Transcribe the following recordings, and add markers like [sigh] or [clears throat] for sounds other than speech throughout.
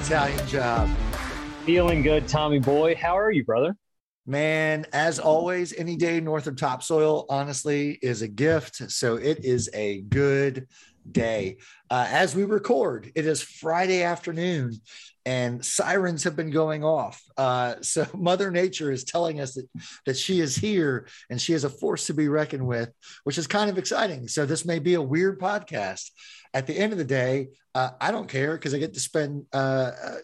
Italian job? Feeling good, Tommy boy. How are you, brother? Man, as always, any day north of topsoil, honestly, is a gift. So it is a good day. Uh, as we record, it is Friday afternoon and sirens have been going off. Uh, so [laughs] Mother Nature is telling us that, that she is here and she is a force to be reckoned with, which is kind of exciting. So this may be a weird podcast. At the end of the day, uh, I don't care because I get to spend uh, uh,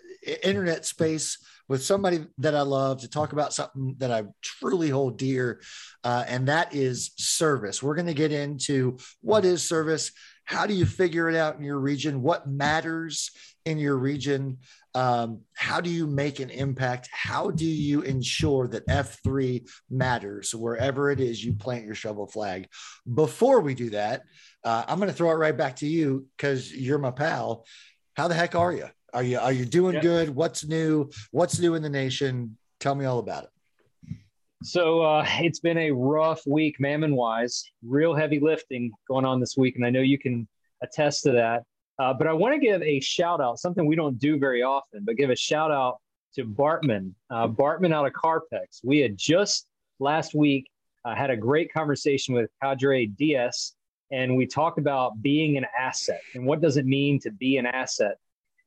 internet space with somebody that I love to talk about something that I truly hold dear, uh, and that is service. We're going to get into what is service. How do you figure it out in your region? What matters in your region? Um, how do you make an impact? How do you ensure that F3 matters wherever it is you plant your shovel flag? Before we do that, uh, I'm going to throw it right back to you because you're my pal. How the heck are you? Are you are you doing yeah. good? What's new? What's new in the nation? Tell me all about it. So uh, it's been a rough week, mammon wise. Real heavy lifting going on this week, and I know you can attest to that. Uh, but I want to give a shout out, something we don't do very often, but give a shout out to Bartman, uh, Bartman out of Carpex. We had just last week uh, had a great conversation with Cadre Diaz, and we talked about being an asset and what does it mean to be an asset.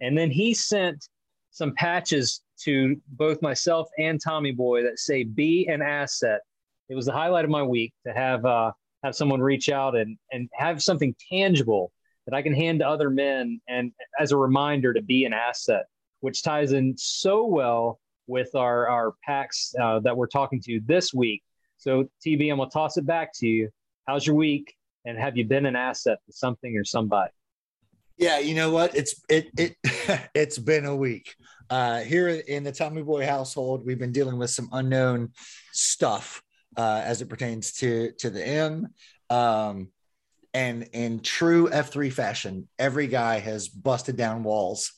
And then he sent some patches to both myself and Tommy Boy that say "Be an asset." It was the highlight of my week to have uh, have someone reach out and and have something tangible that I can hand to other men and as a reminder to be an asset, which ties in so well with our our packs uh, that we're talking to this week. So TB, I'm gonna toss it back to you. How's your week? And have you been an asset to something or somebody? Yeah, you know what? It's it it [laughs] it's been a week. Uh, here in the Tommy Boy household, we've been dealing with some unknown stuff uh, as it pertains to to the M. Um, and in true F3 fashion, every guy has busted down walls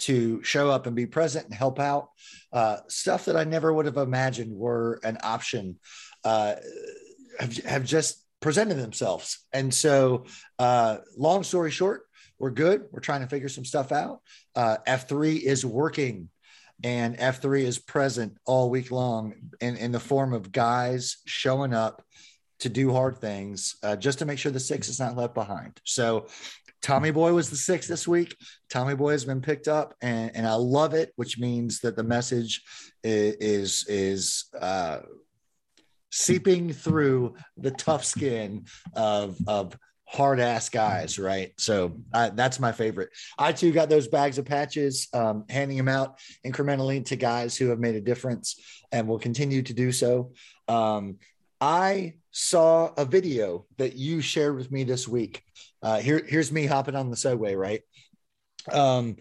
to show up and be present and help out. Uh, stuff that I never would have imagined were an option uh, have, have just presented themselves. And so, uh, long story short, we're good. We're trying to figure some stuff out. Uh, F3 is working and F3 is present all week long in, in the form of guys showing up to do hard things uh, just to make sure the six is not left behind. So Tommy Boy was the six this week. Tommy Boy has been picked up, and, and I love it, which means that the message is is, is uh, seeping through the tough skin of of hard ass guys, right? So uh, that's my favorite. I too got those bags of patches, um, handing them out incrementally to guys who have made a difference and will continue to do so. Um, I saw a video that you shared with me this week. Uh, here, here's me hopping on the subway, right? Um,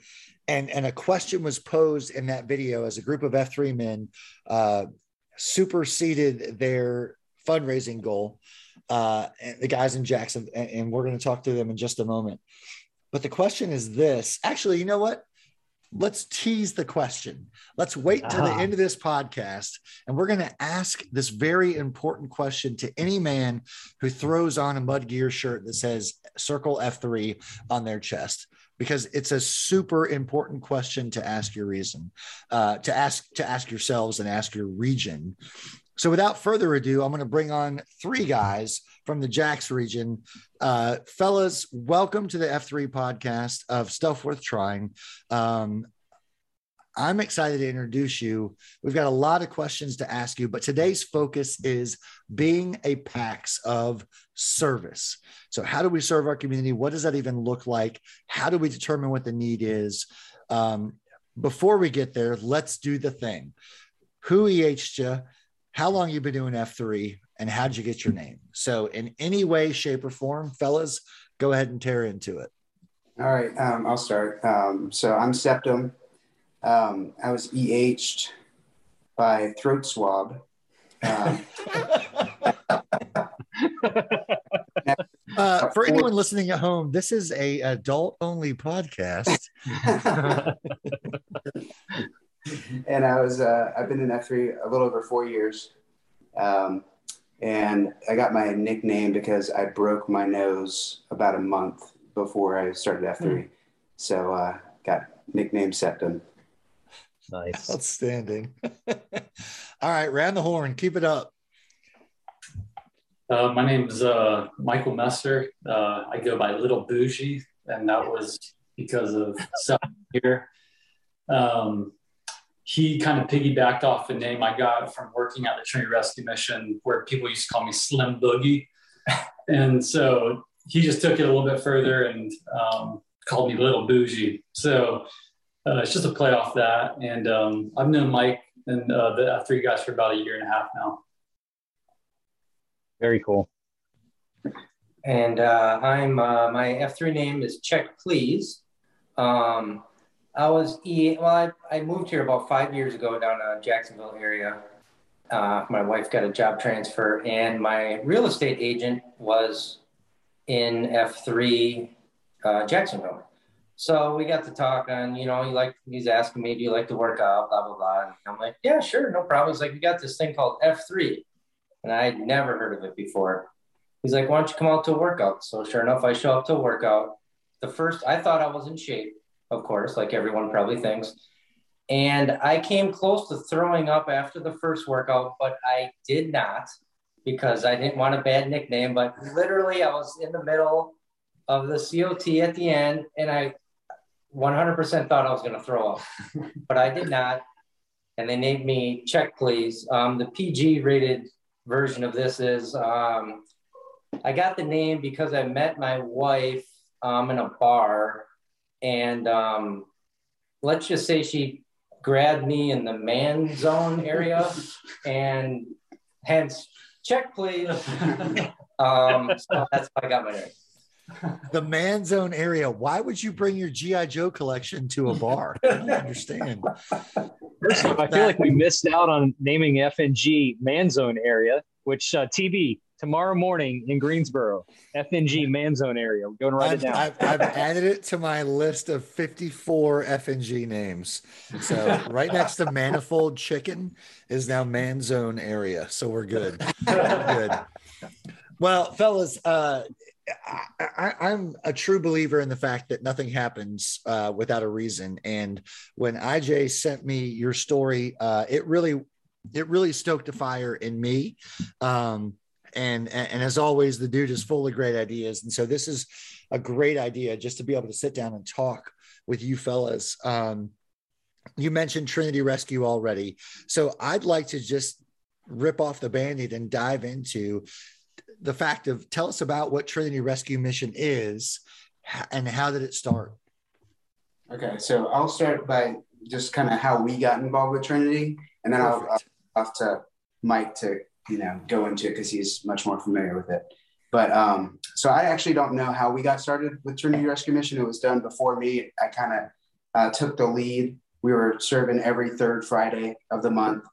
and and a question was posed in that video as a group of F3 men uh, superseded their fundraising goal uh, and the guys in Jackson, and, and we're going to talk to them in just a moment. But the question is this actually, you know what? Let's tease the question. Let's wait till uh-huh. the end of this podcast, and we're going to ask this very important question to any man who throws on a mud gear shirt that says Circle F3 on their chest because it's a super important question to ask your reason, uh, to ask to ask yourselves and ask your region. So without further ado, I'm going to bring on three guys from the JAX region. Uh, fellas, welcome to the F3 podcast of Stuff Worth Trying. Um, I'm excited to introduce you. We've got a lot of questions to ask you, but today's focus is being a PAX of service. So, how do we serve our community? What does that even look like? How do we determine what the need is? Um, before we get there, let's do the thing. Who EH'd you? how long you been doing F3 and how'd you get your name? So in any way, shape or form, fellas, go ahead and tear into it. All right, um, I'll start. Um, so I'm Septum. Um, I was EH'd by throat swab. [laughs] Uh, for anyone listening at home, this is a adult only podcast. [laughs] [laughs] and I was uh, I've been in F3 a little over four years, um, and I got my nickname because I broke my nose about a month before I started F3, mm. so uh, got nicknamed Septum. Nice. Outstanding. [laughs] All right, round the horn. Keep it up. Uh, my name is uh, Michael Messer. Uh, I go by Little Bougie, and that was because of Seth here. Um, he kind of piggybacked off the name I got from working at the Trinity Rescue Mission, where people used to call me Slim Boogie. [laughs] and so he just took it a little bit further and um, called me Little Bougie. So uh, it's just a play off that. And um, I've known Mike and uh, the three guys for about a year and a half now. Very cool. And uh, I'm uh, my F3 name is Check Please. Um, I was e well, I, I moved here about five years ago down to Jacksonville area. Uh, my wife got a job transfer, and my real estate agent was in F3 uh, Jacksonville. So we got to talk on, you know, he like he's asking me, do you like to work out, blah blah blah. And I'm like, yeah, sure, no problem. He's like, we got this thing called F3, and I had never heard of it before. He's like, why don't you come out to a workout? So sure enough, I show up to a workout. The first, I thought I was in shape, of course, like everyone probably thinks. And I came close to throwing up after the first workout, but I did not because I didn't want a bad nickname. But literally, I was in the middle of the COT at the end, and I 100% thought I was going to throw up, [laughs] but I did not. And they named me Check Please. Um, the PG rated version of this is um, I got the name because I met my wife um, in a bar, and um, let's just say she grabbed me in the man zone area, [laughs] and hence check please. [laughs] um, so that's how I got my name the man zone area. Why would you bring your GI Joe collection to a bar? I don't understand. First of all, I feel like we missed out on naming FNG man zone area, which uh, TV tomorrow morning in Greensboro, FNG man zone area. We're going to write I've, it down. I've, I've added it to my list of 54 FNG names. So right next to Manifold Chicken is now man zone area. So we're good. good. Well, fellas, uh, I, am a true believer in the fact that nothing happens uh, without a reason. And when IJ sent me your story, uh, it really, it really stoked a fire in me. Um, and, and as always, the dude is full of great ideas. And so this is a great idea just to be able to sit down and talk with you fellas. Um, you mentioned Trinity Rescue already. So I'd like to just rip off the band-aid and dive into the fact of tell us about what Trinity Rescue Mission is and how did it start? Okay, so I'll start by just kind of how we got involved with Trinity, and then I'll, I'll off to Mike to you know go into it because he's much more familiar with it. But um, so I actually don't know how we got started with Trinity Rescue Mission. It was done before me. I kind of uh, took the lead. We were serving every third Friday of the month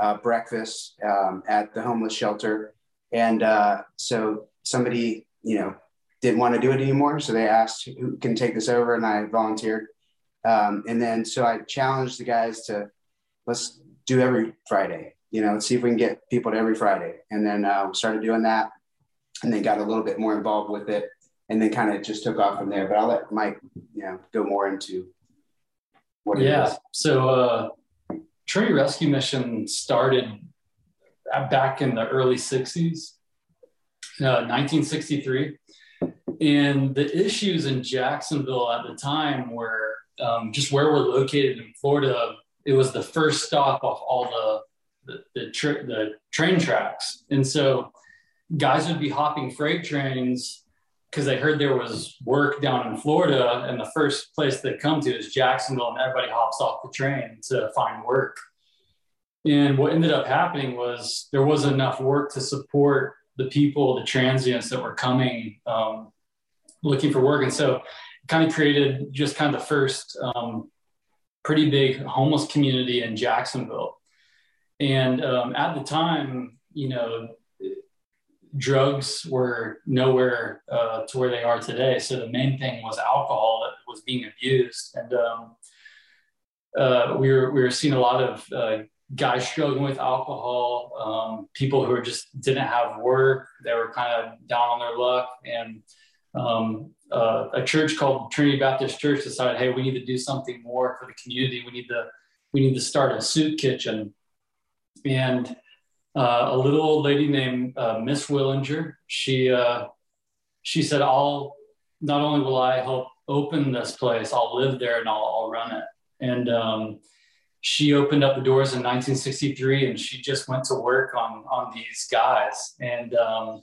uh, breakfast um, at the homeless shelter and uh, so somebody, you know, didn't want to do it anymore. So they asked who can take this over, and I volunteered. Um, and then so I challenged the guys to let's do every Friday. You know, let's see if we can get people to every Friday. And then uh, we started doing that, and then got a little bit more involved with it, and then kind of just took off from there. But I'll let Mike, you know, go more into what. Yeah. So uh, Trinity Rescue Mission started back in the early 60s, uh, 1963. And the issues in Jacksonville at the time were um, just where we're located in Florida. It was the first stop off all the the, the, tra- the train tracks, and so guys would be hopping freight trains because they heard there was work down in Florida, and the first place they come to is Jacksonville, and everybody hops off the train to find work. And what ended up happening was there wasn't enough work to support the people, the transients that were coming um, looking for work. And so it kind of created just kind of the first um, pretty big homeless community in Jacksonville. And um, at the time, you know, drugs were nowhere uh, to where they are today. So the main thing was alcohol that was being abused. And um, uh, we, were, we were seeing a lot of uh, guys struggling with alcohol, um, people who just didn't have work, they were kind of down on their luck. And um, uh, a church called Trinity Baptist Church decided, hey, we need to do something more for the community. We need to we need to start a soup kitchen. And uh, a little old lady named uh, Miss Willinger, she uh, she said, "I'll not only will I help open this place, I'll live there and I'll, I'll run it." And um, she opened up the doors in 1963, and she just went to work on on these guys. And um,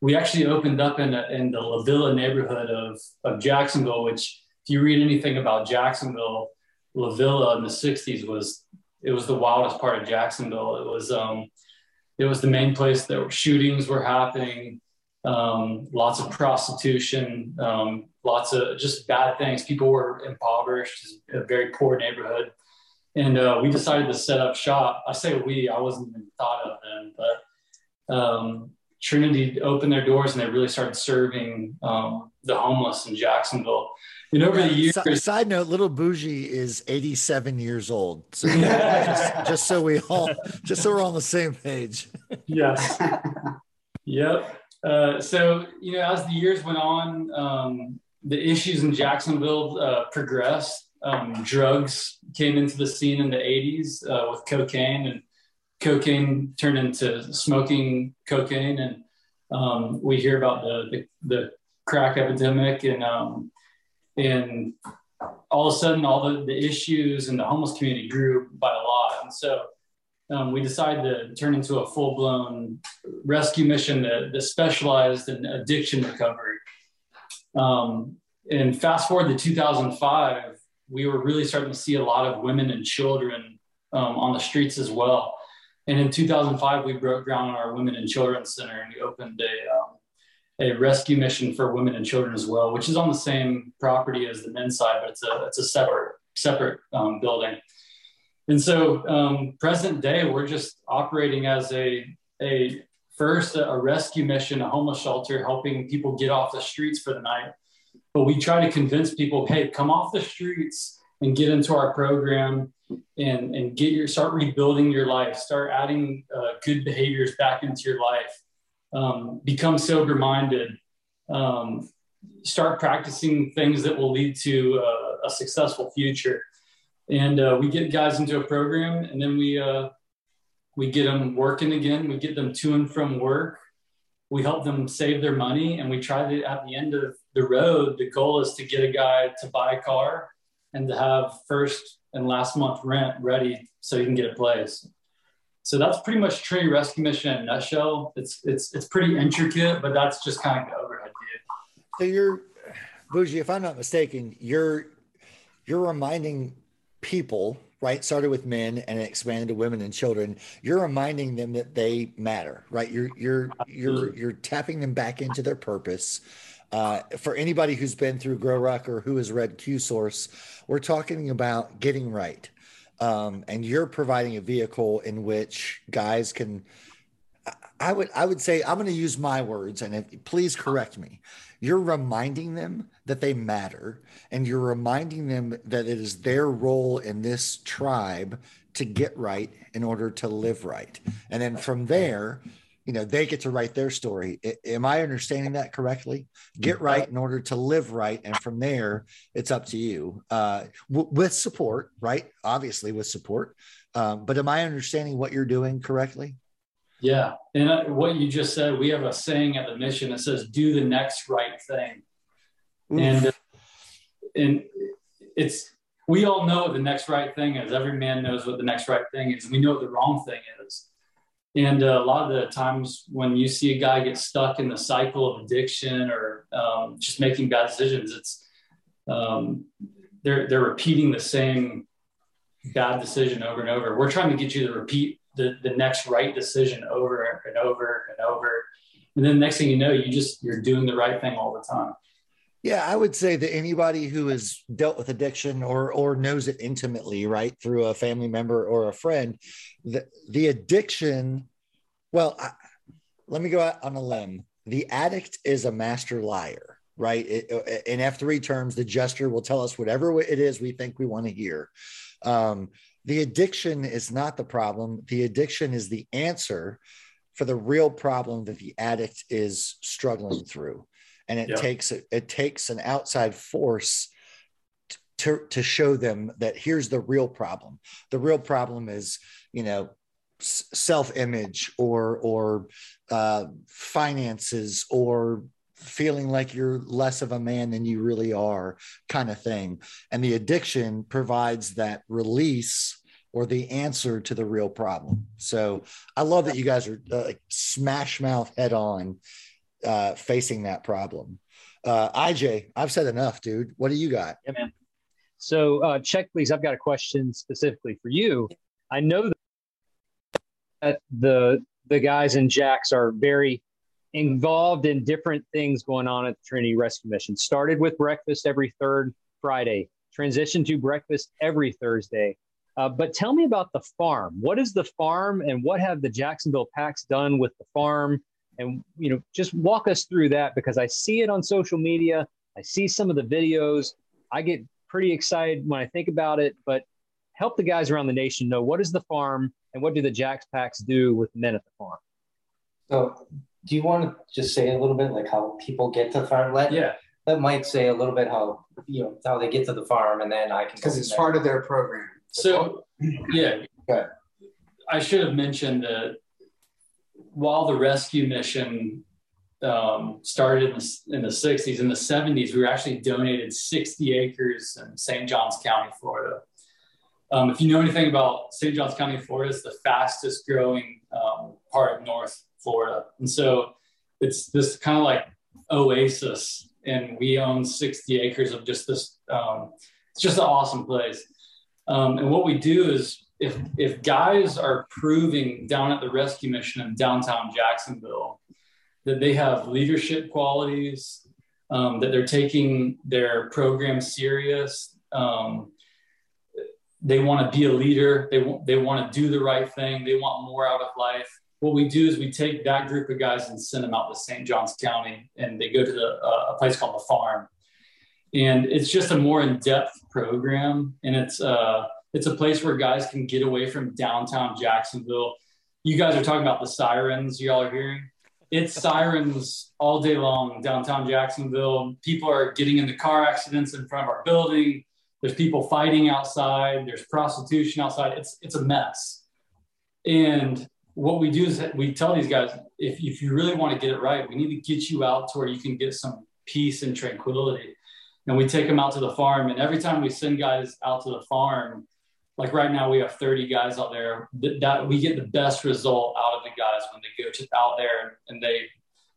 we actually opened up in, a, in the La Villa neighborhood of of Jacksonville, which if you read anything about Jacksonville, La Villa in the 60s was it was the wildest part of Jacksonville. It was um, it was the main place that shootings were happening, um, lots of prostitution, um, lots of just bad things. People were impoverished, a very poor neighborhood. And uh, we decided to set up shop. I say we, I wasn't even thought of then, but um, Trinity opened their doors and they really started serving um, the homeless in Jacksonville. And over the years, side note, little bougie is 87 years old. So [laughs] just, just, so we all, just so we're on the same page. yes. Yep. Uh, so, you know, as the years went on, um, the issues in Jacksonville uh, progressed. Um, drugs came into the scene in the 80s uh, with cocaine, and cocaine turned into smoking cocaine. And um, we hear about the, the, the crack epidemic and um, and all of a sudden all the, the issues in the homeless community grew by a lot and so um, we decided to turn into a full-blown rescue mission that, that specialized in addiction recovery um, and fast forward to 2005 we were really starting to see a lot of women and children um, on the streets as well and in 2005 we broke ground on our women and children center and we opened a um, a rescue mission for women and children as well, which is on the same property as the men's side, but it's a it's a separate separate um, building. And so, um, present day, we're just operating as a a first a rescue mission, a homeless shelter, helping people get off the streets for the night. But we try to convince people, hey, come off the streets and get into our program and and get your start rebuilding your life, start adding uh, good behaviors back into your life um, become sober minded, um, start practicing things that will lead to uh, a successful future. And uh, we get guys into a program, and then we uh, we get them working again. We get them to and from work. We help them save their money, and we try to at the end of the road. The goal is to get a guy to buy a car and to have first and last month rent ready so he can get a place. So that's pretty much Trinity Rescue Mission in a nutshell. It's it's it's pretty intricate, but that's just kind of the overhead view. So you're Bougie, if I'm not mistaken, you're you're reminding people, right? Started with men and expanded to women and children. You're reminding them that they matter, right? You're you're you're you're tapping them back into their purpose. Uh, for anybody who's been through Grow Ruck or who has read Q Source, we're talking about getting right um, and you're providing a vehicle in which guys can i would i would say i'm going to use my words and if, please correct me you're reminding them that they matter and you're reminding them that it is their role in this tribe to get right in order to live right. And then from there you know they get to write their story. I, am i understanding that correctly? Get mm-hmm. right in order to live right and from there it's up to you. Uh, w- with support right? Obviously with support. Um, but am i understanding what you're doing correctly? Yeah. And uh, what you just said we have a saying at the mission that says do the next right thing Oof. and and it's we all know what the next right thing is every man knows what the next right thing is we know what the wrong thing is and uh, a lot of the times when you see a guy get stuck in the cycle of addiction or um, just making bad decisions, it's um, they're they're repeating the same bad decision over and over. We're trying to get you to repeat the, the next right decision over and over and over. And then the next thing you know, you just you're doing the right thing all the time. Yeah, I would say that anybody who has dealt with addiction or or knows it intimately, right, through a family member or a friend, the the addiction. Well, I, let me go out on a limb. The addict is a master liar, right? It, in F three terms, the jester will tell us whatever it is we think we want to hear. Um, the addiction is not the problem. The addiction is the answer for the real problem that the addict is struggling through and it takes it takes an outside force to, to show them that here's the real problem. The real problem is, you know, self-image or or uh, finances or feeling like you're less of a man than you really are kind of thing. And the addiction provides that release or the answer to the real problem. So i love that you guys are uh, smash mouth head on uh, facing that problem uh, ij i've said enough dude what do you got yeah man so uh, check please i've got a question specifically for you i know that the the guys in jacks are very involved in different things going on at the Trinity Rescue Mission. Started with breakfast every third Friday, transitioned to breakfast every Thursday. Uh, but tell me about the farm. What is the farm, and what have the Jacksonville Packs done with the farm? And you know, just walk us through that because I see it on social media. I see some of the videos. I get pretty excited when I think about it. But help the guys around the nation know what is the farm and what do the JAX Packs do with men at the farm. So do you want to just say a little bit like how people get to the farm? Let yeah. Let Mike say a little bit how you know how they get to the farm, and then I can because it's there. part of their program. So yeah, okay. I should have mentioned that while the rescue mission um, started in the, in the 60s, in the 70s, we were actually donated 60 acres in St. Johns County, Florida. Um, if you know anything about St. Johns County, Florida, it's the fastest growing um, part of North Florida. And so it's this kind of like oasis, and we own 60 acres of just this. Um, it's just an awesome place. Um, and what we do is, if if guys are proving down at the rescue mission in downtown Jacksonville that they have leadership qualities, um, that they're taking their program serious, um, they want to be a leader, they want they want to do the right thing, they want more out of life what we do is we take that group of guys and send them out to St. Johns County, and they go to the, uh, a place called the Farm, and it's just a more in-depth program, and it's uh, it's a place where guys can get away from downtown Jacksonville. You guys are talking about the sirens y'all are hearing. It's [laughs] sirens all day long downtown Jacksonville. People are getting into car accidents in front of our building. There's people fighting outside. There's prostitution outside. It's it's a mess, and what we do is we tell these guys if, if you really want to get it right we need to get you out to where you can get some peace and tranquility and we take them out to the farm and every time we send guys out to the farm like right now we have 30 guys out there that, that we get the best result out of the guys when they go to out there and they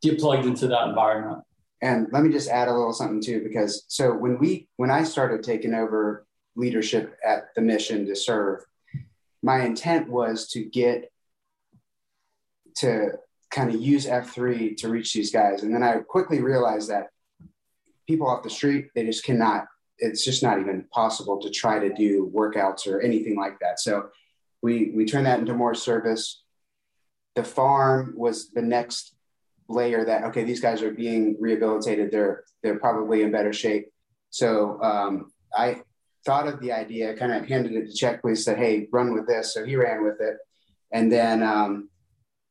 get plugged into that environment and let me just add a little something too because so when we when i started taking over leadership at the mission to serve my intent was to get to kind of use F3 to reach these guys. And then I quickly realized that people off the street, they just cannot, it's just not even possible to try to do workouts or anything like that. So we, we turned that into more service. The farm was the next layer that, okay, these guys are being rehabilitated. They're, they're probably in better shape. So um, I thought of the idea, kind of handed it to Check We said, hey, run with this. So he ran with it. And then um,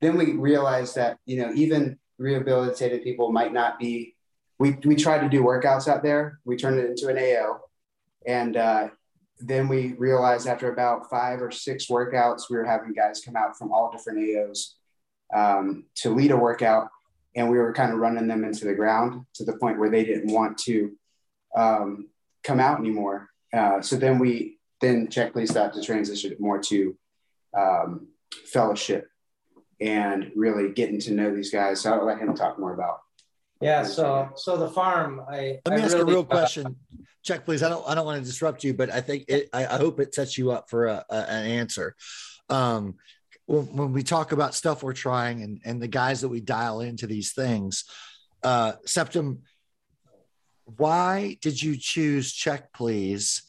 then we realized that you know even rehabilitated people might not be we, we tried to do workouts out there we turned it into an ao and uh, then we realized after about five or six workouts we were having guys come out from all different aos um, to lead a workout and we were kind of running them into the ground to the point where they didn't want to um, come out anymore uh, so then we then check please thought to transition it more to um, fellowship and really getting to know these guys. So I'll let him talk more about. Yeah. So so the farm. I let me I ask really, a real question. Check, please. I don't. I don't want to disrupt you, but I think it. I, I hope it sets you up for a, a, an answer. Um, when, when we talk about stuff we're trying and and the guys that we dial into these things, uh, Septum. Why did you choose Check, please?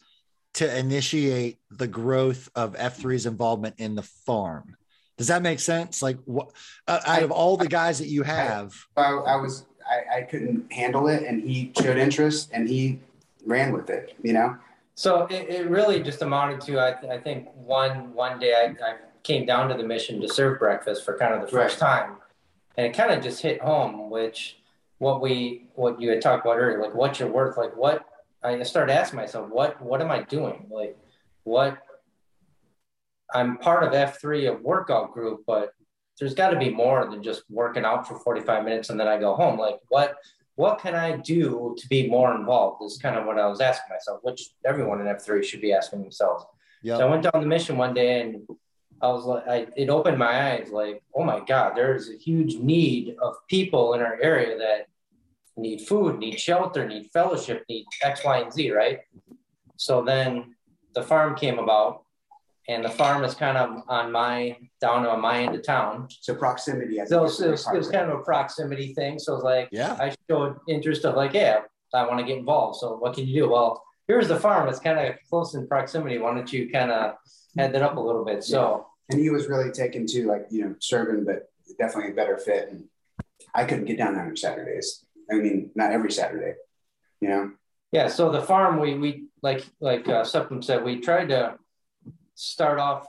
to initiate the growth of F3's involvement in the farm. Does that make sense? Like, what uh, out I, of all the guys that you have, I, I was I, I, couldn't handle it, and he showed interest, and he ran with it. You know. So it, it really just amounted to I, I think one one day I, I came down to the mission to serve breakfast for kind of the first right. time, and it kind of just hit home, which what we what you had talked about earlier, like what you're worth, like what I started asking myself, what what am I doing? Like, what? I'm part of F3, a workout group, but there's got to be more than just working out for 45 minutes and then I go home. Like, what what can I do to be more involved? Is kind of what I was asking myself, which everyone in F3 should be asking themselves. Yep. So I went down the mission one day and I was like, I, it opened my eyes like, oh my God, there's a huge need of people in our area that need food, need shelter, need fellowship, need X, Y, and Z, right? So then the farm came about, and the farm is kind of on my down on my end of town. So proximity. I so, so it, was, it was kind of a proximity thing. So it's like, yeah, I showed interest of like, yeah, I want to get involved. So what can you do? Well, here's the farm. It's kind of close in proximity. Why don't you kind of head that up a little bit? So, yeah. and he was really taken to like you know serving, but definitely a better fit. And I couldn't get down there on Saturdays. I mean, not every Saturday, you know? Yeah. So the farm, we, we like, like uh, Septum said, we tried to start off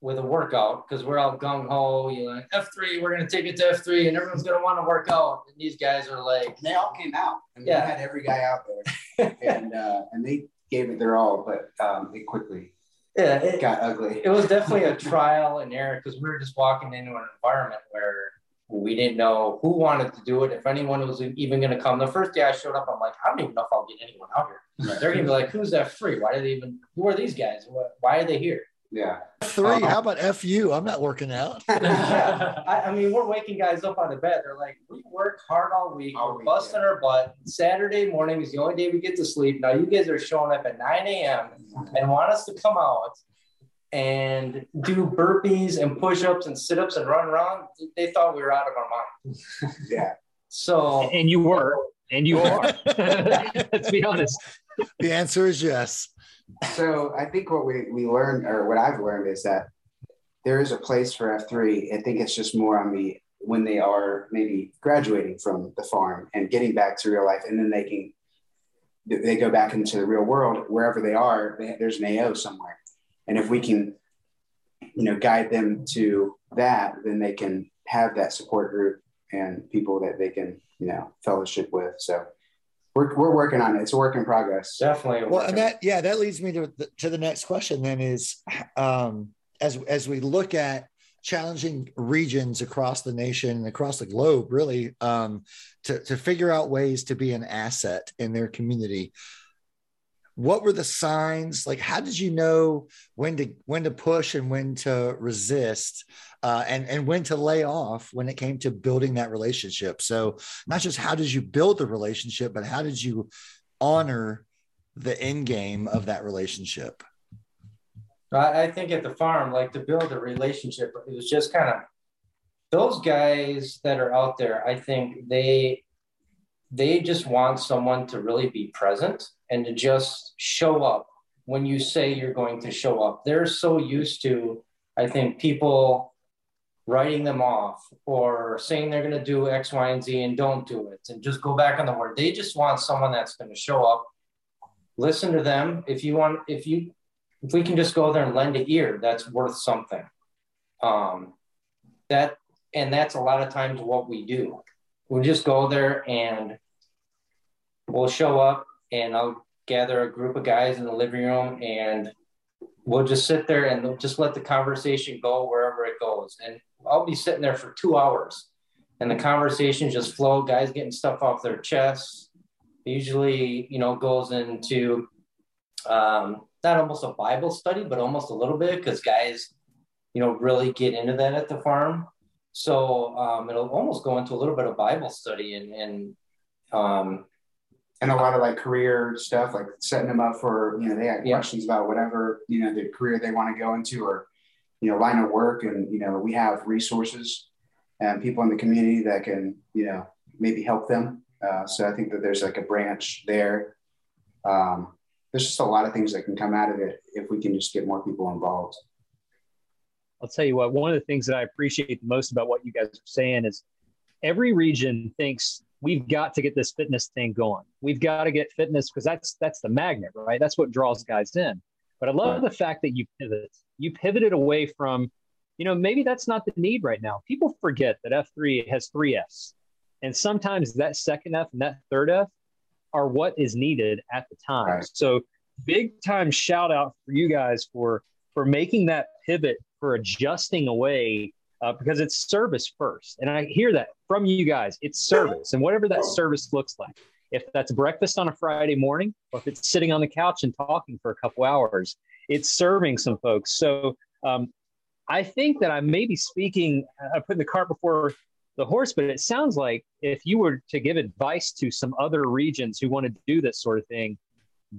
with a workout because we're all gung ho. You know, F3, we're going to take it to F3 and everyone's going to want to work out. And these guys are like, and they all came out. and yeah. we had every guy out there [laughs] and, uh, and they gave it their all, but um, it quickly yeah, it got ugly. It was definitely a [laughs] trial and error because we were just walking into an environment where we didn't know who wanted to do it, if anyone was even going to come. The first day I showed up, I'm like, I don't even know if I'll get anyone out here. Right. They're going to be like, who's F3? Why do they even, who are these guys? Why are they here? Yeah. Three. Uh, how about FU? I'm not working out. yeah. [laughs] I, I, mean, we're waking guys up out of bed. They're like, we work hard all week. All we're week, busting yeah. our butt. Saturday morning is the only day we get to sleep. Now you guys are showing up at 9 a.m. and want us to come out and do burpees and push-ups and sit-ups and run around, they thought we were out of our mind. [laughs] yeah. So and you were, and you are. [laughs] Let's be honest. The answer is yes. So I think what we we learned, or what I've learned, is that there is a place for F three. I think it's just more on the when they are maybe graduating from the farm and getting back to real life, and then they can they go back into the real world wherever they are. They, there's an AO somewhere and if we can, you know, guide them to that, then they can have that support group and people that they can, you know, fellowship with. So we're, we're working on it. It's a work in progress. Definitely. Well, and that, yeah, that leads me to the, to the next question then is, um, as, as we look at challenging regions across the nation and across the globe, really, um, to, to figure out ways to be an asset in their community what were the signs? Like how did you know when to when to push and when to resist uh, and and when to lay off when it came to building that relationship? So not just how did you build the relationship but how did you honor the end game of that relationship? I think at the farm like to build a relationship it was just kind of those guys that are out there i think they they just want someone to really be present and to just show up when you say you're going to show up. They're so used to, I think, people writing them off or saying they're going to do X, Y, and Z and don't do it and just go back on the word. They just want someone that's going to show up, listen to them. If you want, if you, if we can just go there and lend an ear, that's worth something. Um, that, and that's a lot of times what we do. We just go there and we'll show up and I'll gather a group of guys in the living room and we'll just sit there and just let the conversation go wherever it goes. And I'll be sitting there for two hours and the conversation just flow, guys getting stuff off their chests. Usually, you know, goes into um, not almost a Bible study, but almost a little bit because guys, you know, really get into that at the farm. So um, it'll almost go into a little bit of Bible study and, and um, and a lot of like career stuff, like setting them up for, you know, they have yeah. questions about whatever, you know, the career they want to go into or, you know, line of work. And, you know, we have resources and people in the community that can, you know, maybe help them. Uh, so I think that there's like a branch there. Um, there's just a lot of things that can come out of it if we can just get more people involved. I'll tell you what, one of the things that I appreciate the most about what you guys are saying is every region thinks we've got to get this fitness thing going. We've got to get fitness because that's that's the magnet, right? That's what draws guys in. But I love the fact that you pivot. You pivoted away from, you know, maybe that's not the need right now. People forget that F3 has three Fs. And sometimes that second F and that third F are what is needed at the time. Right. So big time shout out for you guys for for making that pivot for adjusting away uh, because it's service first. And I hear that from you guys. It's service, and whatever that service looks like. If that's breakfast on a Friday morning, or if it's sitting on the couch and talking for a couple hours, it's serving some folks. So um, I think that I may be speaking, I uh, put the cart before the horse, but it sounds like if you were to give advice to some other regions who want to do this sort of thing,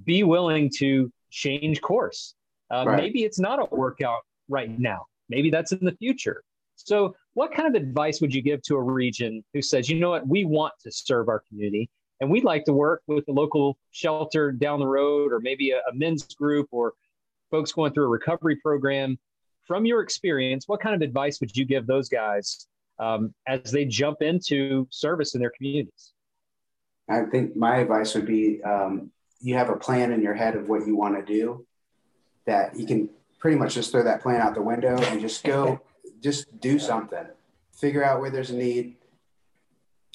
be willing to change course. Uh, right. Maybe it's not a workout right now. Maybe that's in the future. So, what kind of advice would you give to a region who says, you know what, we want to serve our community and we'd like to work with the local shelter down the road or maybe a, a men's group or folks going through a recovery program? From your experience, what kind of advice would you give those guys um, as they jump into service in their communities? I think my advice would be um, you have a plan in your head of what you want to do that you can pretty much just throw that plan out the window and just go [laughs] just do something. Figure out where there's a need.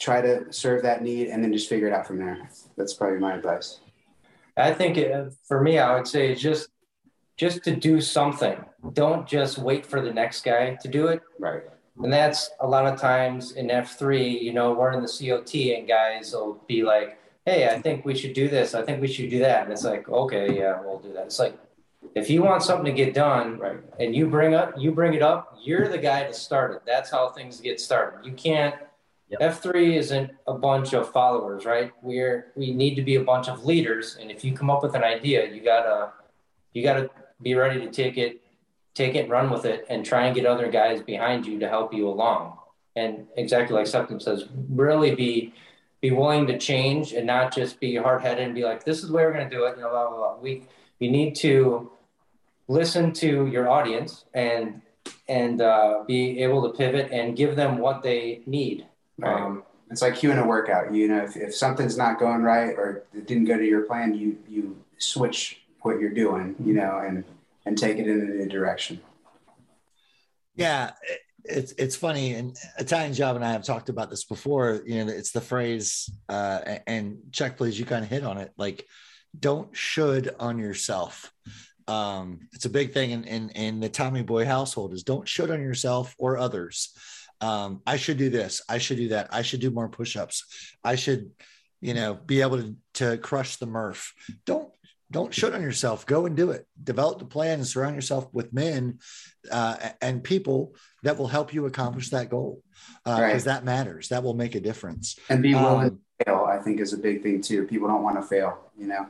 Try to serve that need and then just figure it out from there. That's probably my advice. I think it, uh, for me i would say just just to do something. Don't just wait for the next guy to do it. Right. And that's a lot of times in f3 you know we're in the cot and guys will be like hey i think we should do this. I think we should do that. And it's like okay yeah we'll do that. It's like if you want something to get done right. and you bring up you bring it up you're the guy to start it. That's how things get started. You can't yep. f3 isn't a bunch of followers right? We're we need to be a bunch of leaders and if you come up with an idea you gotta you gotta be ready to take it take it run with it and try and get other guys behind you to help you along. And exactly like Septum says really be be willing to change and not just be hard-headed and be like this is the way we're going to do it you know blah blah blah. We you need to listen to your audience and and uh, be able to pivot and give them what they need. Right. Um, it's like you in a workout. You know, if, if something's not going right or it didn't go to your plan, you you switch what you're doing. You know, and and take it in a new direction. Yeah, it's it's funny, and Italian Job and I have talked about this before. You know, it's the phrase, uh, and check please, you kind of hit on it. Like, don't should on yourself um, it's a big thing in, in, in the Tommy Boy household is don't should on yourself or others. Um, I should do this. I should do that. I should do more push-ups. I should, you know, be able to, to crush the Murph. Don't don't should on yourself. Go and do it. Develop the plan and surround yourself with men uh, and people that will help you accomplish that goal because uh, right. that matters. That will make a difference. And be willing um, to fail. I think is a big thing too. People don't want to fail. You know.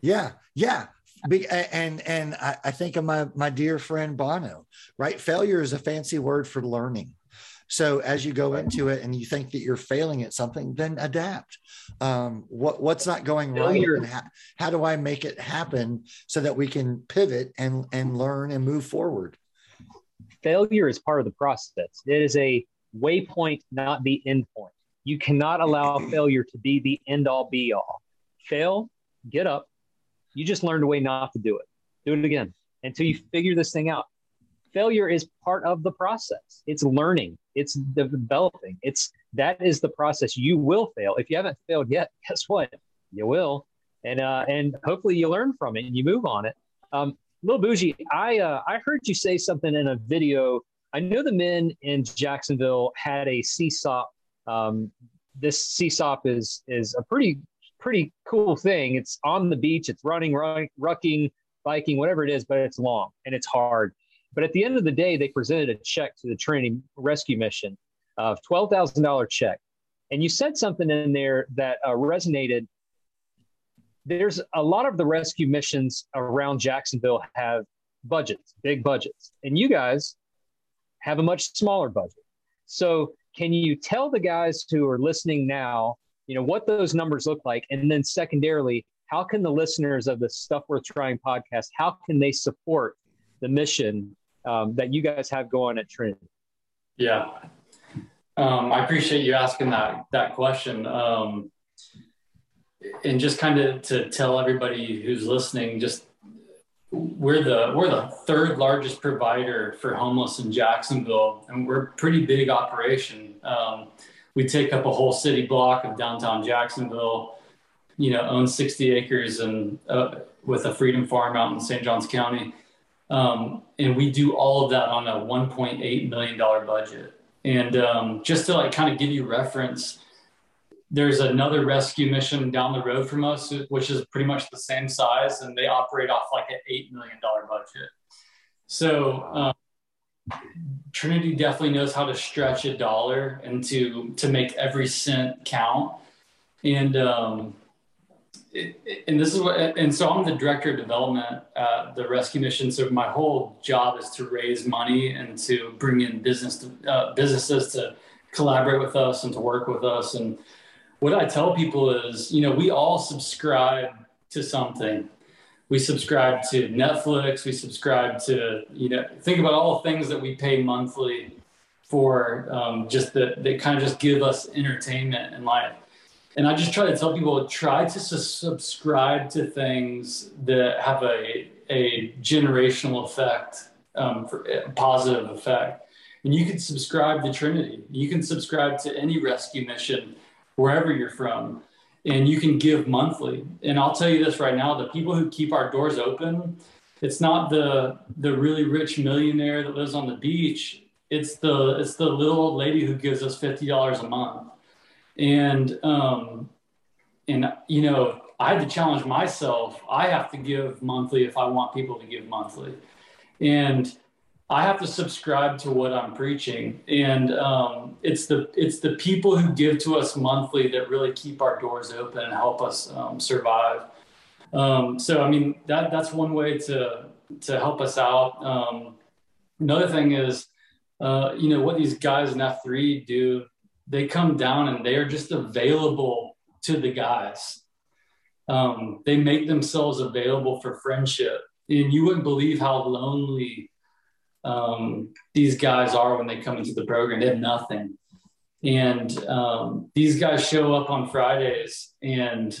Yeah, yeah. Big, and and I, I think of my my dear friend Bono, right? Failure is a fancy word for learning. So as you go into it and you think that you're failing at something, then adapt. Um, what what's not going right, and how, how do I make it happen so that we can pivot and and learn and move forward? Failure is part of the process. It is a waypoint, not the end point. You cannot allow [clears throat] failure to be the end all be all. Fail, get up, you just learned a way not to do it. Do it again until you figure this thing out. Failure is part of the process. It's learning. It's developing. It's that is the process. You will fail. If you haven't failed yet, [laughs] guess what? You will, and uh, and hopefully you learn from it and you move on it. Um, Lil Bougie, I uh, I heard you say something in a video. I know the men in Jacksonville had a CSAUP. Um, this CSAUP is is a pretty pretty cool thing. It's on the beach, it's running, running, rucking, biking, whatever it is, but it's long and it's hard. But at the end of the day, they presented a check to the Trinity Rescue Mission of $12,000 check. And you said something in there that uh, resonated. There's a lot of the rescue missions around Jacksonville have budgets, big budgets, and you guys have a much smaller budget. So, can you tell the guys who are listening now you know what those numbers look like and then secondarily how can the listeners of the stuff worth trying podcast how can they support the mission um, that you guys have going at trinity yeah um, i appreciate you asking that that question um, and just kind of to tell everybody who's listening just we're the we're the third largest provider for homeless in jacksonville and we're a pretty big operation um, we take up a whole city block of downtown Jacksonville. you know, owns 60 acres and uh, with a Freedom Farm out in St. Johns County. Um, and we do all of that on a $1.8 million budget. And um, just to like kind of give you reference, there's another rescue mission down the road from us, which is pretty much the same size, and they operate off like an $8 million budget. So, um, Trinity definitely knows how to stretch a dollar and to to make every cent count. And and this is what and so I'm the director of development at the rescue mission. So my whole job is to raise money and to bring in business to, uh, businesses to collaborate with us and to work with us. And what I tell people is, you know, we all subscribe to something we subscribe to Netflix, we subscribe to, you know, think about all things that we pay monthly for um, just that they kind of just give us entertainment in life. And I just try to tell people try to su- subscribe to things that have a, a generational effect, um, for a positive effect. And you can subscribe to Trinity. You can subscribe to any rescue mission wherever you're from and you can give monthly. And I'll tell you this right now: the people who keep our doors open, it's not the the really rich millionaire that lives on the beach. It's the it's the little old lady who gives us fifty dollars a month, and um, and you know I had to challenge myself. I have to give monthly if I want people to give monthly, and I have to subscribe to what I'm preaching, and um, it's the it's the people who give to us monthly that really keep our doors open and help us um, survive. Um, so, I mean, that that's one way to to help us out. Um, another thing is, uh, you know, what these guys in F3 do. They come down and they are just available to the guys. Um, they make themselves available for friendship, and you wouldn't believe how lonely um, these guys are when they come into the program. They have nothing. And um, these guys show up on Fridays. And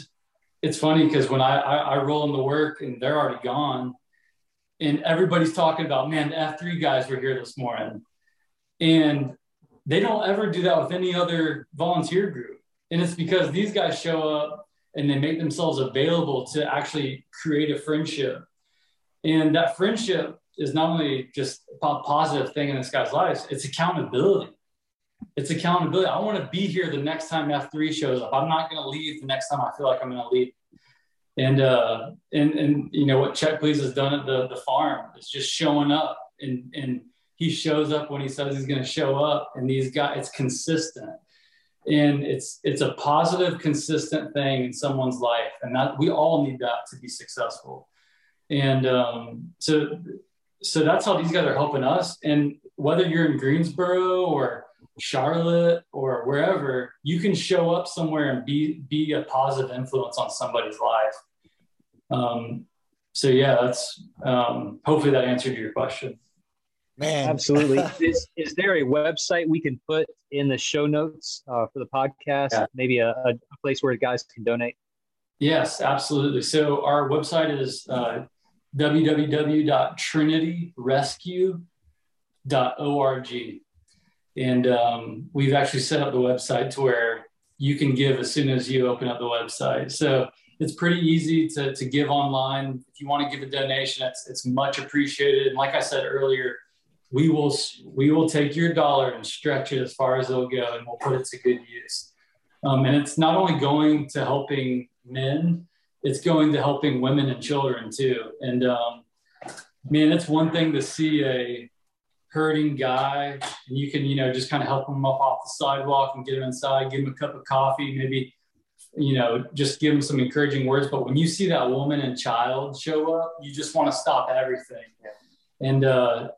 it's funny because when I, I, I roll into work and they're already gone, and everybody's talking about, man, the F3 guys were here this morning. And they don't ever do that with any other volunteer group. And it's because these guys show up and they make themselves available to actually create a friendship. And that friendship is not only just a positive thing in this guy's life, it's accountability. It's accountability. I want to be here the next time F3 shows up. I'm not going to leave the next time I feel like I'm going to leave. And, uh, and, and, you know, what Check Please has done at the, the farm is just showing up and, and he shows up when he says he's going to show up and these guys, it's consistent and it's, it's a positive, consistent thing in someone's life. And that we all need that to be successful. And um, so so that's how these guys are helping us. And whether you're in Greensboro or Charlotte or wherever, you can show up somewhere and be be a positive influence on somebody's life. Um, so yeah, that's um, hopefully that answered your question. Man, absolutely. [laughs] is, is there a website we can put in the show notes uh, for the podcast? Yeah. Maybe a, a, place where guys can donate. Yes, absolutely. So our website is uh, www.trinityrescue.org. And um, we've actually set up the website to where you can give as soon as you open up the website. So it's pretty easy to, to give online. If you want to give a donation, it's, it's much appreciated. And like I said earlier, we will we will take your dollar and stretch it as far as it'll go, and we'll put it to good use. Um, and it's not only going to helping men, it's going to helping women and children too. And um, man, it's one thing to see a hurting guy and you can, you know, just kind of help him up off the sidewalk and get him inside, give him a cup of coffee, maybe, you know, just give him some encouraging words. But when you see that woman and child show up, you just want to stop everything. And, uh,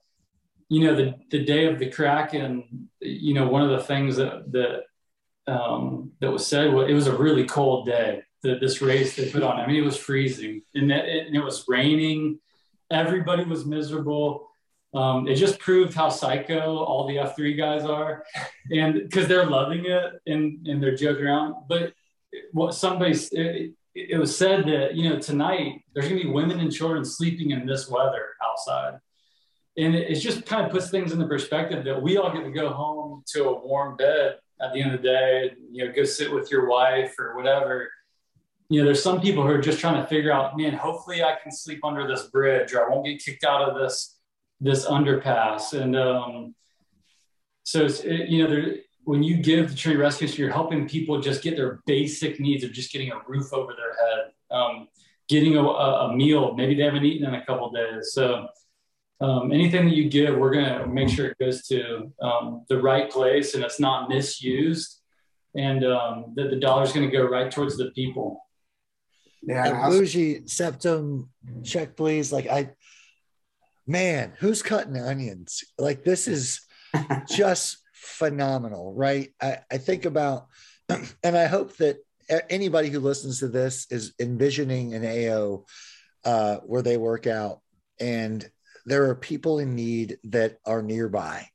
you know, the, the day of the Kraken, you know, one of the things that, that, um, that was said, well, it was a really cold day that this race they put on. I mean, it was freezing and it, and it was raining. Everybody was miserable. Um, it just proved how psycho all the F3 guys are, and because they're loving it and, and they're joking around. But what somebody it, it was said that you know tonight there's gonna be women and children sleeping in this weather outside, and it, it just kind of puts things into perspective that we all get to go home to a warm bed at the end of the day, you know, go sit with your wife or whatever you know, there's some people who are just trying to figure out, man, hopefully I can sleep under this bridge or I won't get kicked out of this this underpass. And um, so it's it, you know, there, when you give the Trinity Rescue, you're helping people just get their basic needs of just getting a roof over their head, um, getting a, a, meal. Maybe they haven't eaten in a couple days. So um, anything that you give, we're going to make sure it goes to um, the right place and it's not misused, and um, that the dollar is going to go right towards the people. Yeah, bougie septum check, please. Like I, man, who's cutting onions? Like this is [laughs] just phenomenal, right? I, I think about, [clears throat] and I hope that anybody who listens to this is envisioning an AO uh, where they work out, and there are people in need that are nearby.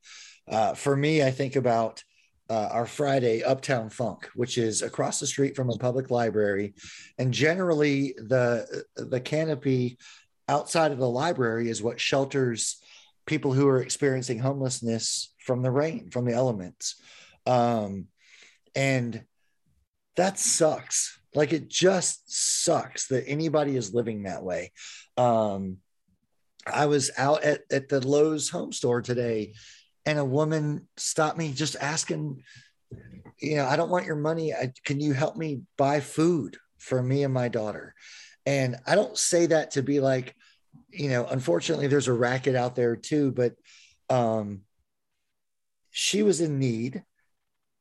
Uh, for me, I think about uh, our Friday Uptown Funk, which is across the street from a public library, and generally the the canopy outside of the library is what shelters people who are experiencing homelessness from the rain, from the elements, um, and that sucks. Like it just sucks that anybody is living that way. Um, I was out at, at the Lowe's home store today and a woman stopped me just asking, you know, I don't want your money. I, can you help me buy food for me and my daughter? And I don't say that to be like, you know, unfortunately, there's a racket out there too, but um, she was in need.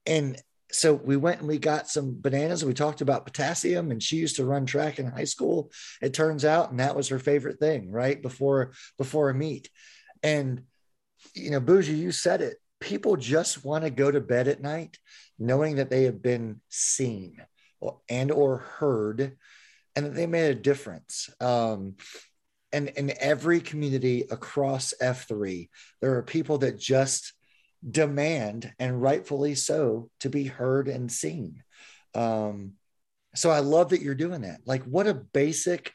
And so we went and we got some bananas. We talked about potassium, and she used to run track in high school. It turns out, and that was her favorite thing, right before before a meet. And you know, Bougie, you said it. People just want to go to bed at night knowing that they have been seen and or heard and that they made a difference. Um, and in every community across F3, there are people that just demand, and rightfully so, to be heard and seen. Um, so I love that you're doing that. Like, what a basic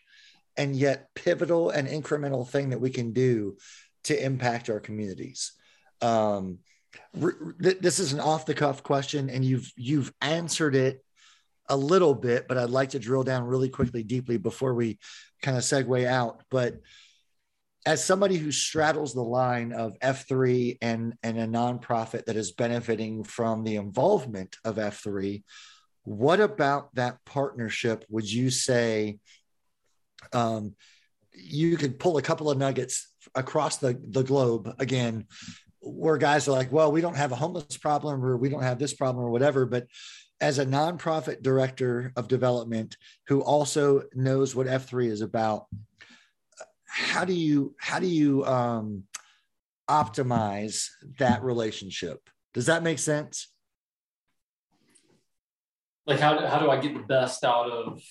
and yet pivotal and incremental thing that we can do to impact our communities. Um, this is an off the cuff question, and you've you've answered it a little bit, but I'd like to drill down really quickly, deeply before we kind of segue out. But as somebody who straddles the line of F3 and, and a nonprofit that is benefiting from the involvement of F3, what about that partnership would you say um, you could pull a couple of nuggets across the, the globe again where guys are like well we don't have a homeless problem or we don't have this problem or whatever but as a nonprofit director of development who also knows what f3 is about how do you how do you um, optimize that relationship does that make sense like how do, how do i get the best out of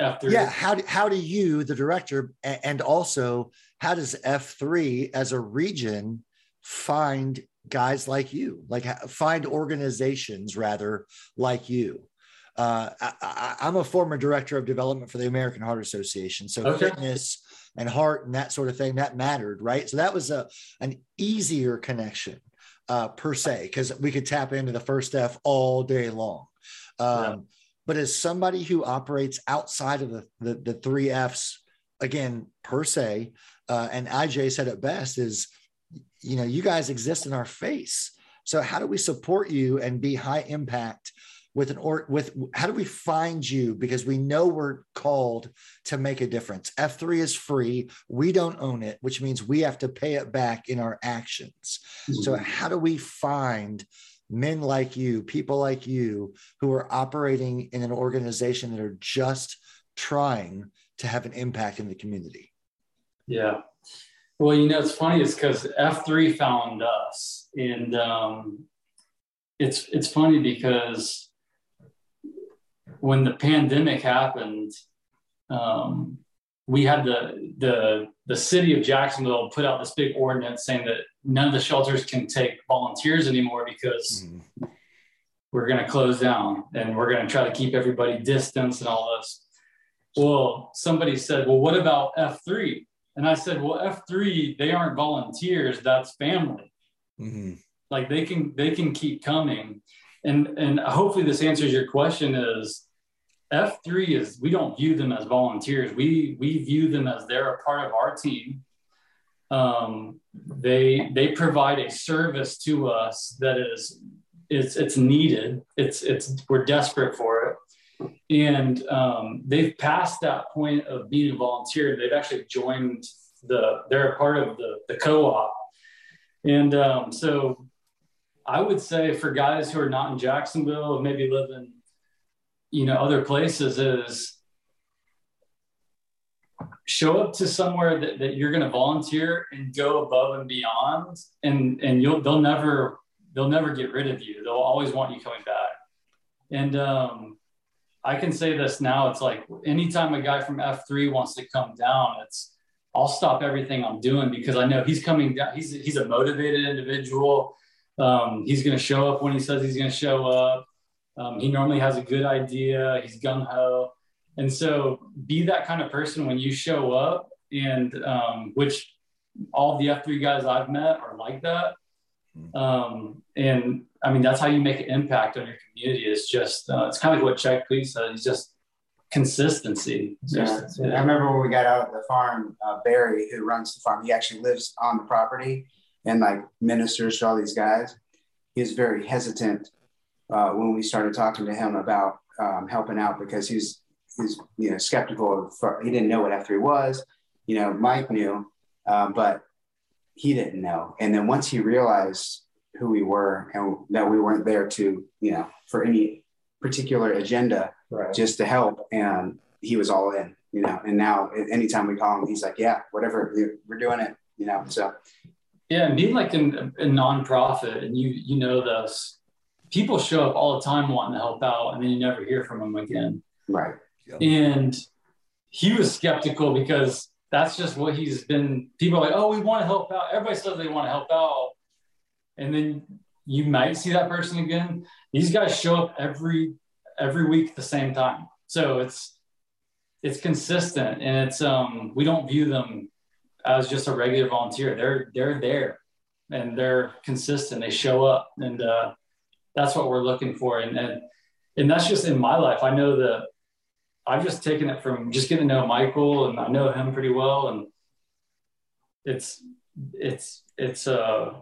F3. Yeah, how do, how do you, the director, and also how does F3 as a region find guys like you, like find organizations rather like you? Uh, I, am a former director of development for the American Heart Association, so okay. fitness and heart and that sort of thing that mattered, right? So that was a an easier connection uh, per se because we could tap into the first F all day long. Um, yeah but as somebody who operates outside of the, the, the three F's, again, per se, uh, and IJ said it best is, you know, you guys exist in our face. So how do we support you and be high impact with an or with how do we find you because we know we're called to make a difference f3 is free we don't own it which means we have to pay it back in our actions mm-hmm. so how do we find men like you, people like you who are operating in an organization that are just trying to have an impact in the community. Yeah. Well, you know, it's funny is because F3 found us. And um, it's it's funny because when the pandemic happened, um, we had the the the city of Jacksonville put out this big ordinance saying that none of the shelters can take volunteers anymore because mm. we're going to close down and we're going to try to keep everybody distance and all this. Well, somebody said, "Well, what about F3?" And I said, "Well, F3 they aren't volunteers; that's family. Mm-hmm. Like they can they can keep coming." And and hopefully this answers your question is F3 is we don't view them as volunteers. We we view them as they're a part of our team. Um, they they provide a service to us that is it's it's needed. It's it's we're desperate for it, and um, they've passed that point of being a volunteer. They've actually joined the they're a part of the the co-op, and um, so I would say for guys who are not in Jacksonville, maybe live in you know other places, is show up to somewhere that, that you're going to volunteer and go above and beyond and and you'll they'll never they'll never get rid of you. They'll always want you coming back. And um, i can say this now it's like anytime a guy from f3 wants to come down it's i'll stop everything i'm doing because i know he's coming down he's he's a motivated individual um, he's going to show up when he says he's going to show up um, he normally has a good idea he's gung-ho and so be that kind of person when you show up and um, which all the F3 guys I've met are like that. Hmm. Um, and I mean, that's how you make an impact on your community. It's just, uh, it's kind of like what Check Please said. It's just consistency. yeah. I remember when we got out of the farm, uh, Barry, who runs the farm, he actually lives on the property and like ministers to all these guys. He was very hesitant uh, when we started talking to him about um, helping out because he's he's you know skeptical of he didn't know what F3 was. You know, Mike knew, um, but he didn't know. And then once he realized who we were and that we weren't there to, you know, for any particular agenda, right. just to help, and he was all in, you know. And now, anytime we call him, he's like, "Yeah, whatever, we're doing it," you know. So, yeah, and being like in a nonprofit, and you you know this, people show up all the time wanting to help out, and then you never hear from them again. Right. And he was skeptical because that's just what he's been. People are like, oh, we want to help out. Everybody says they want to help out. And then you might see that person again. These guys show up every every week at the same time. So it's it's consistent and it's um we don't view them as just a regular volunteer. They're they're there and they're consistent. They show up and uh, that's what we're looking for. And, and and that's just in my life. I know that I've just taken it from just getting to know Michael and I know him pretty well. And it's, it's, it's, uh,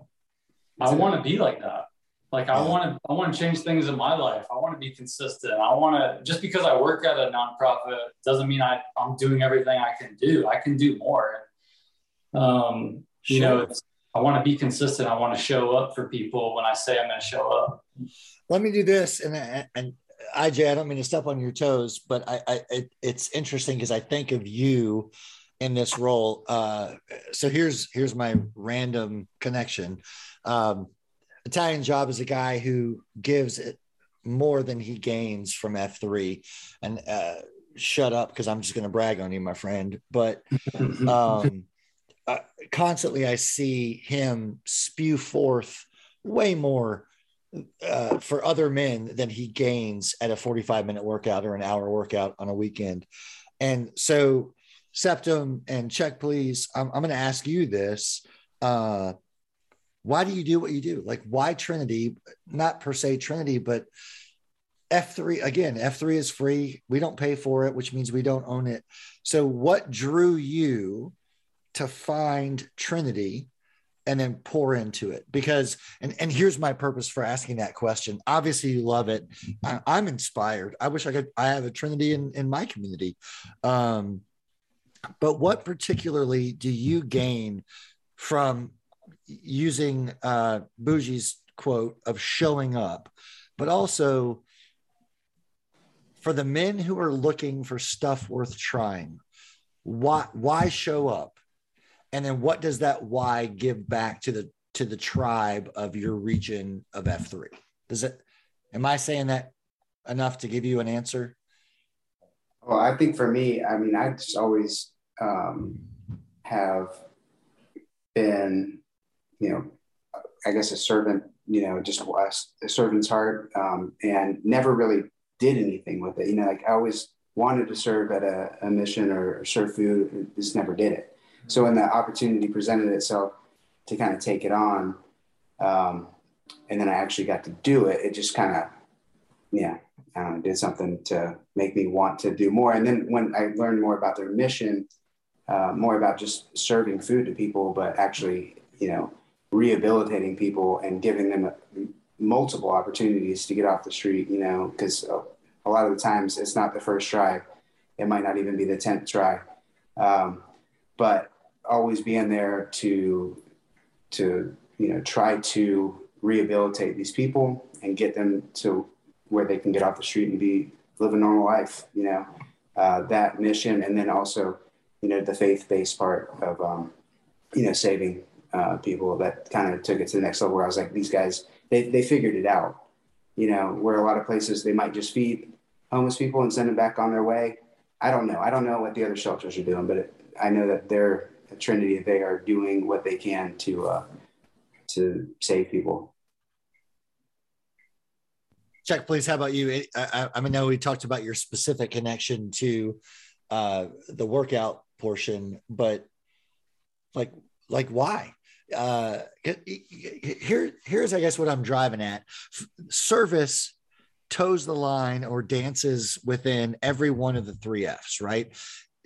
I want to be like that. Like I want to, I want to change things in my life. I want to be consistent. I want to, just because I work at a nonprofit doesn't mean I, I'm doing everything I can do. I can do more. Um, you know, it's, I want to be consistent. I want to show up for people when I say I'm going to show up. Let me do this, and and IJ, I don't mean to step on your toes, but I, I it, it's interesting because I think of you in this role. Uh, so here's here's my random connection. Um, Italian Job is a guy who gives it more than he gains from F3, and uh, shut up because I'm just going to brag on you, my friend. But [laughs] um, constantly, I see him spew forth way more uh, for other men than he gains at a 45 minute workout or an hour workout on a weekend. And so, Septum and check, please. I'm, I'm going to ask you this. Uh, why do you do what you do? Like, why Trinity? Not per se Trinity, but F3 again, F3 is free. We don't pay for it, which means we don't own it. So, what drew you to find Trinity and then pour into it. Because and and here's my purpose for asking that question. Obviously you love it. I, am inspired. I wish i could i have a trinity in in my community. Um but what particularly do you gain from using uh bougie's quote of showing up but also for the men who are looking for stuff worth trying why why show up and then what does that why give back to the to the tribe of your region of F3? Does it am I saying that enough to give you an answer? Well, I think for me, I mean, I just always um, have been, you know, I guess a servant, you know, just a servant's heart, um, and never really did anything with it. You know, like I always wanted to serve at a, a mission or serve food, just never did it. So when that opportunity presented itself to kind of take it on, um, and then I actually got to do it, it just kind of, yeah, did something to make me want to do more. And then when I learned more about their mission, uh, more about just serving food to people, but actually, you know, rehabilitating people and giving them a, multiple opportunities to get off the street, you know, because a, a, lot of the times it's not the first try. It might not even be the 10th try. Um, but always being there to, to, you know, try to rehabilitate these people and get them to where they can get off the street and be live a normal life, you know, uh, that mission. And then also, you know, the faith-based part of, um, you know, saving uh, people that kind of took it to the next level where I was like, these guys, they, they figured it out, you know, where a lot of places they might just feed homeless people and send them back on their way. I don't know. I don't know what the other shelters are doing, but it, I know that they're a Trinity. They are doing what they can to, uh, to save people. Check, please. How about you? I, I, I know we talked about your specific connection to uh, the workout portion, but like, like why? Uh, here, here's I guess what I'm driving at. Service toes the line or dances within every one of the three F's, right?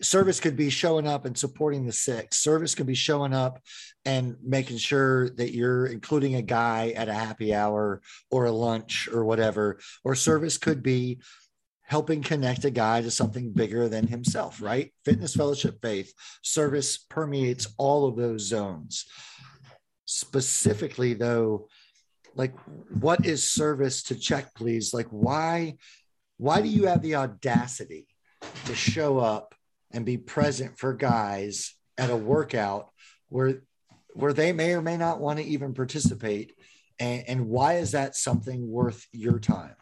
Service could be showing up and supporting the sick. Service could be showing up and making sure that you're including a guy at a happy hour or a lunch or whatever. Or service could be helping connect a guy to something bigger than himself right? Fitness fellowship faith. Service permeates all of those zones. Specifically though like what is service to check please? Like why why do you have the audacity to show up and be present for guys at a workout where where they may or may not want to even participate. And, and why is that something worth your time?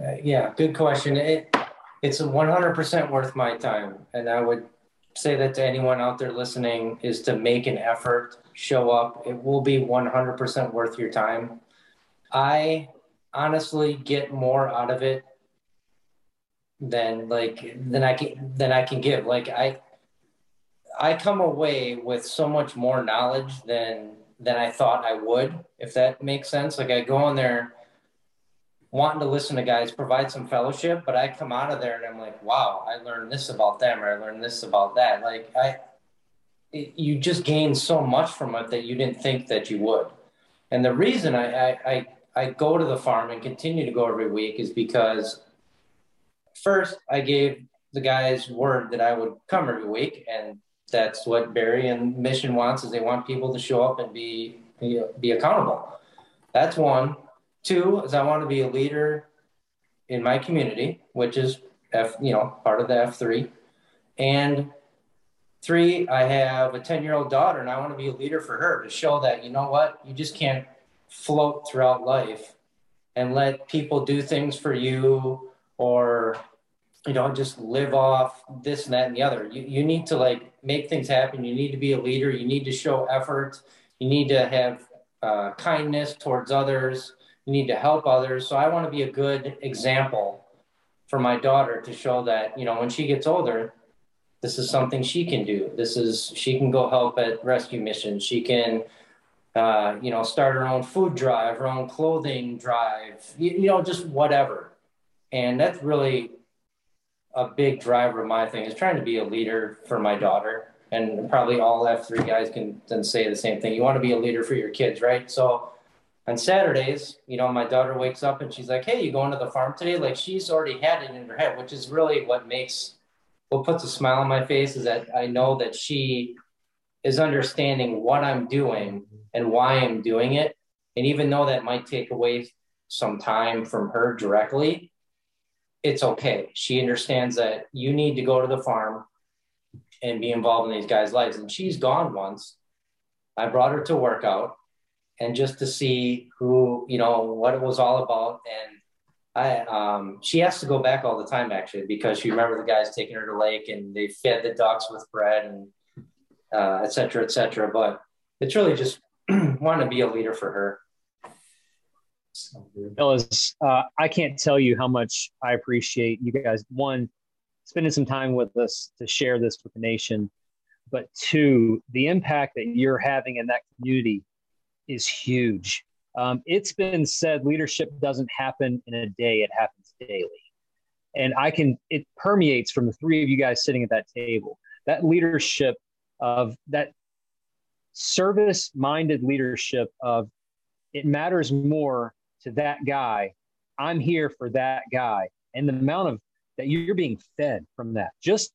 Uh, yeah good question. It it's 100% worth my time. And i would say that to anyone out there listening is to make an effort show up. It will be 100% worth your time. I honestly get more out of it than like than I can than I can give. Like I I come away with so much more knowledge than than I thought I would, if that makes sense. Like I go in there wanting to listen to guys provide some fellowship, but I come out of there and I'm like, wow, I learned this about them or I learned this about that. Like I it, you just gain so much from it that you didn't think that you would. And the reason I, I, I, I go to the farm and continue to go every week is because first I gave the guys word that I would come every week, and that's what Barry and Mission wants is they want people to show up and be be, accountable. That's one. Two is I want to be a leader in my community, which is F, you know, part of the F three, and three, I have a ten year old daughter, and I want to be a leader for her to show that you know what, you just can't float throughout life and let people do things for you or you know just live off this and that and the other. You, you need to like make things happen. You need to be a leader. You need to show effort. You need to have uh, kindness towards others. You need to help others. So i want to be a good example for my daughter to show that you know when she gets older this is something she can do. This is she can go help at rescue missions. She can uh, you know start her own food drive her own clothing drive you, you know just whatever. And that's really a big driver of my thing is trying to be a leader for my daughter. And probably all f3 guys can then say the same thing. You want to be a leader for your kids right? So on saturdays you know my daughter wakes up and she's like hey you going to the farm today? Like she's already had it in her head which is really what makes what puts a smile on my face is that i know that she is understanding what i'm doing and why i'm doing it. And even though that might take away some time from her directly it's okay. She understands that you need to go to the farm and be involved in these guys' lives. And she's gone once. I brought her to work out and just to see who, you know, what it was all about. And I, um, she has to go back all the time actually, because she remember the guys taking her to lake and they fed the ducks with bread and, uh, et cetera, et cetera. But it's really just [clears throat] want to be a leader for her. Fellas, uh, I can't tell you how much I appreciate you guys. One, spending some time with us to share this with the nation, but two, the impact that you're having in that community is huge. Um, it's been said leadership doesn't happen in a day; it happens daily. And I can, it permeates from the three of you guys sitting at that table. That leadership of that service minded leadership of it matters more to that guy. I'm here for that guy. And the amount of that you're being fed from that. Just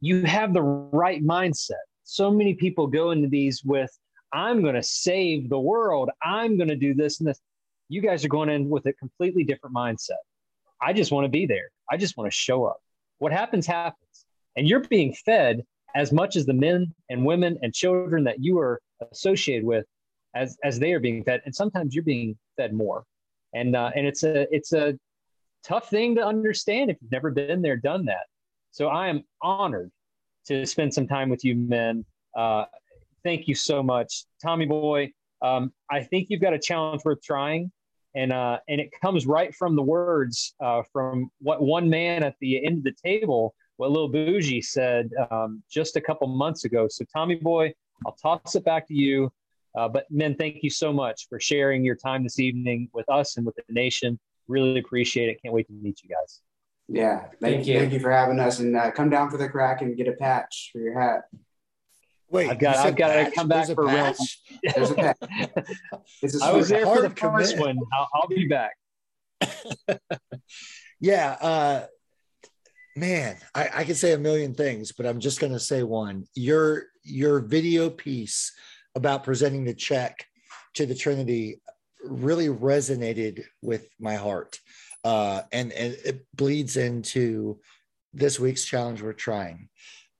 you have the right mindset. So many people go into these with, I'm going to save the world. I'm going to do this and this. You guys are going in with a completely different mindset. I just want to be there. I just want to show up. What happens, happens. And you're being fed as much as the men and women and children that you are associated with as, as they are being fed. And sometimes you're being fed more. And, uh, and it's a, it's a tough thing to understand if you've never been there, done that. So I am honored to spend some time with you men. Uh, thank you so much, Tommy Boy. Um, I think you've got a challenge worth trying, and uh, and it comes right from the words uh, from what one man at the end of the table, what Lil Bougie said um, just a couple months ago. So Tommy Boy, I'll toss it back to you. Uh, but men, thank you so much for sharing your time this evening with us and with the nation. Really appreciate it. Can't wait to meet you guys. Yeah, thank, thank you. Thank you for having us, and uh, come down for the Kraken get a patch for your hat. Wait, I've got, I've got to come back for real. There's a patch. [laughs] I was there for the first one. I'll, I'll, be back. [laughs] yeah, uh, man, I, I could say a million things, but I'm just going to say one. Your your video piece about presenting the check to the Trinity really resonated with my heart uh, and, and it bleeds into this week's challenge we're trying.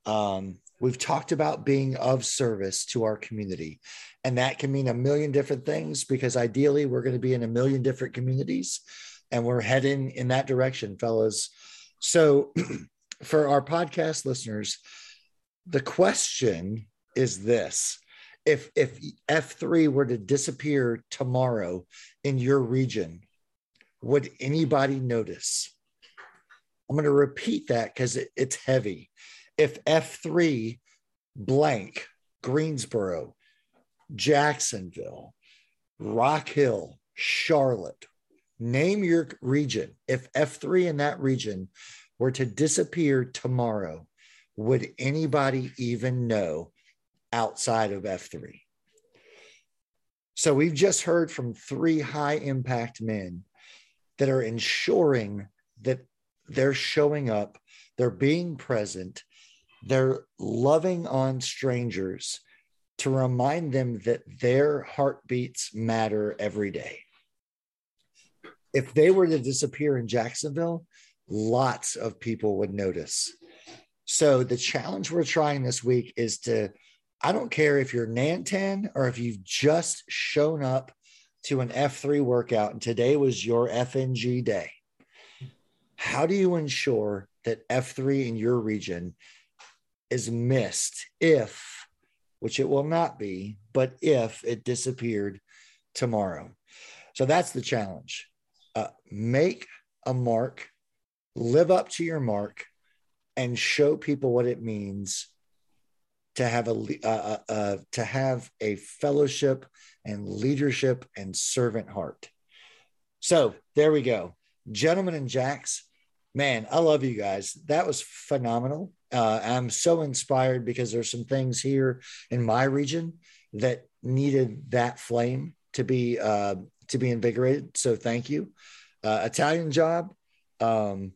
Um, we've talked about being of service to our community, and that can mean a million different things because ideally we're going to be in a million different communities, and we're heading in that direction, fellas. So, [clears throat] for our podcast listeners, the question is this if if F3 were to disappear tomorrow in your region, would anybody notice? I'm going to repeat that because it, it's heavy. If F3 blank, Greensboro, Jacksonville, Rock Hill, Charlotte, name your region. If F3 in that region were to disappear tomorrow, would anybody even know outside of F3? So we've just heard from three high impact men that are ensuring that they're showing up, they're being present, they're loving on strangers to remind them that their heartbeats matter every day. If they were to disappear in Jacksonville, lots of people would notice. So the challenge we're trying this week is to I don't care if you're Nantan or if you've just shown up to an F3 workout and today was your FNG day, how do you ensure that F3 in your region is missed if, which it will not be, but if it disappeared tomorrow? So that's the challenge. Uh, make a mark, live up to your mark, and show people what it means to have a uh, uh, uh, to have a fellowship and leadership and servant heart. So there we go, gentlemen and JAX. Man, I love you guys. That was phenomenal. Uh, I'm so inspired because there's some things here in my region that needed that flame to be uh, to be invigorated. So thank you. Uh, Italian job. Um,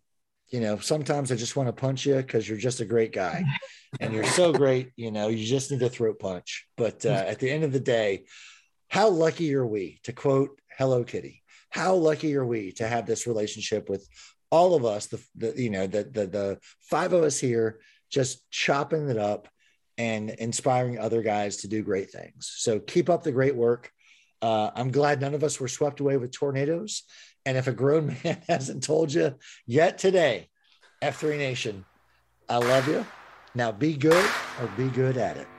you know, sometimes I just want to punch you because you're just a great guy [laughs] and you're so great. You know, you just need a throat punch. But uh, at the end of the day, how lucky are we to quote Hello Kitty? How lucky are we to have this relationship with all of us, the, the you know, the, the, the five of us here just chopping it up and inspiring other guys to do great things. So keep up the great work. Uh, I'm glad none of us were swept away with tornadoes. And if a grown [laughs] man hasn't told you yet today, F3 Nation, I love you. Now be good or be good at it.